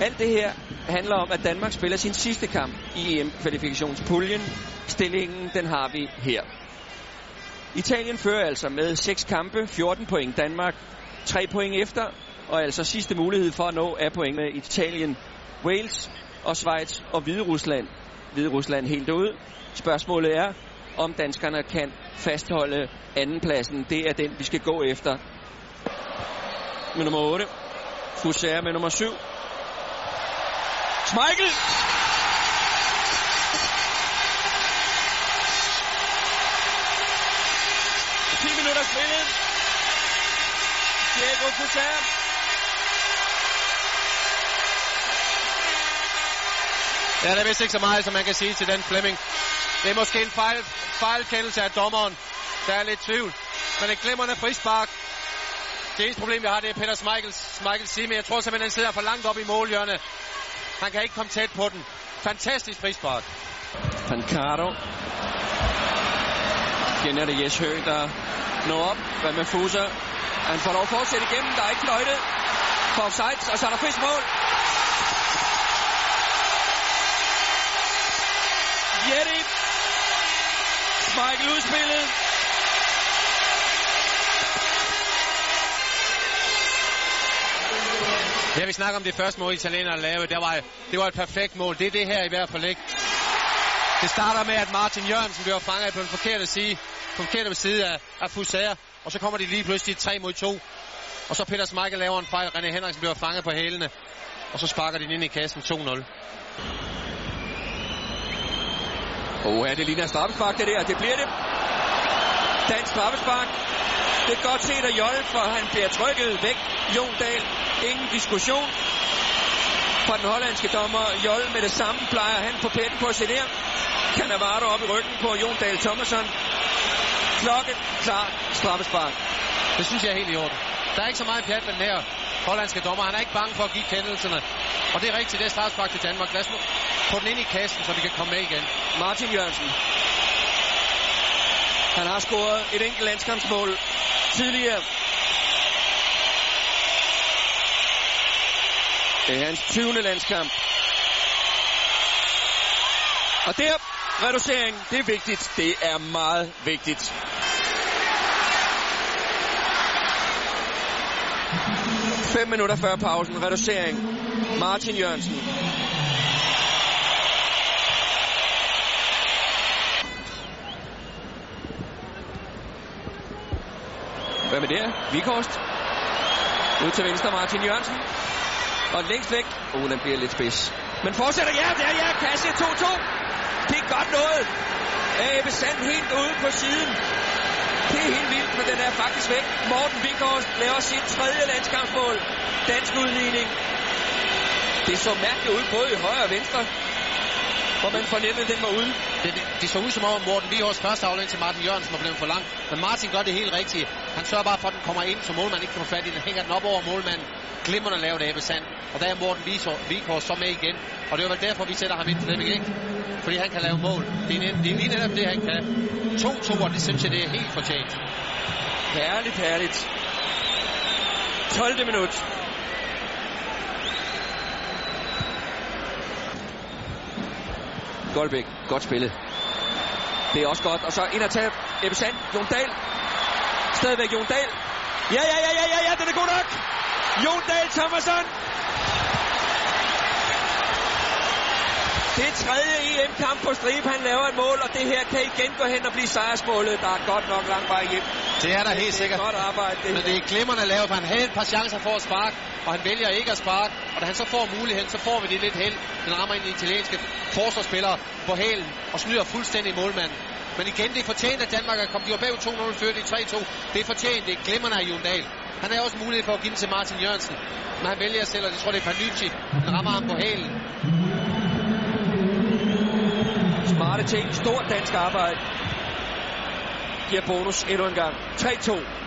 Alt det her handler om, at Danmark spiller sin sidste kamp i EM-kvalifikationspuljen. Stillingen, den har vi her. Italien fører altså med 6 kampe, 14 point. Danmark 3 point efter, og altså sidste mulighed for at nå af point med Italien, Wales og Schweiz og Hvide Rusland. Hvide Rusland helt ud. Spørgsmålet er, om danskerne kan fastholde andenpladsen. Det er den, vi skal gå efter. Med nummer 8. Fusser med nummer 7. Schmeichel! minutter spillet. Diego Fusser. Ja, der er vist ikke så meget, som man kan sige til den Flemming. Det er måske en fejl, fejlkendelse af dommeren. Der er lidt tvivl. Men et glimrende frispark. Det eneste problem, vi har, det er Peter Schmeichels, Schmeichels Sime. Jeg tror simpelthen, han sidder for langt op i målhjørnet. Han kan ikke komme tæt på den. Fantastisk frispark. Pancaro. Igen er det Jes Høgh, der når op. Hvad med Fuser? Han får lov at fortsætte igennem. Der er ikke fløjte for offside, og så er der frisk mål. Jetty. Michael udspillet. Ja, vi snakker om det første mål, italienerne lavede. Det var, det var et perfekt mål. Det er det her i hvert fald ikke. Det starter med, at Martin Jørgensen bliver fanget på den forkerte side, på den forkerte side af, af Fusager. og så kommer de lige pludselig 3 mod 2. Og så Peter Smeichel laver en fejl. René Henriksen bliver fanget på hælene, og så sparker de den ind i kassen 2-0. Åh, er det ligner straffespark, det der. Det bliver det. Dansk straffespark. Det er godt set af Jolle, for han bliver trykket væk. Jon Dahl, ingen diskussion. Fra den hollandske dommer Jolle med det samme plejer han på pletten på at se der. Cannavaro op i ryggen på Jon Dahl Thomasson. Klokke, klar, straffespark. Det synes jeg er helt i orden. Der er ikke så meget pjat med den her hollandske dommer. Han er ikke bange for at give kendelserne. Og det er rigtigt, det er straffespark til Danmark. Lad os nu få den ind i kassen, så vi kan komme med igen. Martin Jørgensen. Han har scoret et enkelt landskampsmål tidligere. Det er hans 20. landskamp. Og der, reducering, det er vigtigt. Det er meget vigtigt. Fem minutter før pausen, reducering. Martin Jørgensen. Hvad med det? Vikhorst. Ud til venstre, Martin Jørgensen. Og længst væk. Uh, den bliver lidt spids. Men fortsætter. Ja, det er ja. Kasse 2-2. Det er godt noget. Abe Sand helt ude på siden. Det er helt vildt, men den er faktisk væk. Morten Vikhorst laver sit tredje landskampsmål. Dansk udligning. Det så mærkeligt ud, både i højre og venstre. Hvor man fornemmede, at den var ude. Det, det, det så ud som om Morten Vihors første aflæng til Martin Jørgensen var blevet for lang. Men Martin gør det helt rigtigt. Han sørger bare for, at den kommer ind, så målmanden ikke kan få fat i den. Hænger den op over målmanden. Glimrende lavet Ebbe Sand. Og der er Morten Vihors så med igen. Og det er vel derfor, vi sætter ham ind, Flemming, ikke? Fordi han kan lave mål. Det er, det er lige netop det, han kan. 2-2, og det synes jeg, det er helt fortjent. Herligt, herligt. 12. minut. Goldbæk, godt spillet. Det er også godt. Og så ind og tage Ebbe Sand, Jon Dahl. Stadigvæk Jon Dahl. Ja, ja, ja, ja, ja, ja, den er god nok. Jon Dahl Thomasson. Det er tredje EM-kamp på stribe. Han laver et mål, og det her kan igen gå hen og blive sejrsmålet. Der er godt nok lang vej hjem. Det er der helt Det er sikkert. godt arbejde, det Men det er glimrende lavet, for han havde et par chancer for at sparke, og han vælger ikke at sparke. Og da han så får muligheden, så får vi det lidt held. Den rammer ind i italienske forsvarsspillere på hælen og snyder fuldstændig målmanden. Men igen, det er fortjent, at Danmark er kommet. De var bag 2-0 før, det er 3-2. Det er fortjent, det er glimrende af Jon Dahl. Han har også mulighed for at give den til Martin Jørgensen. Men han vælger selv, og jeg tror, det er Panucci. Den rammer ham på hælen. Smarte ting. Stort dansk arbejde. Giver bonus endnu en gang. 3-2.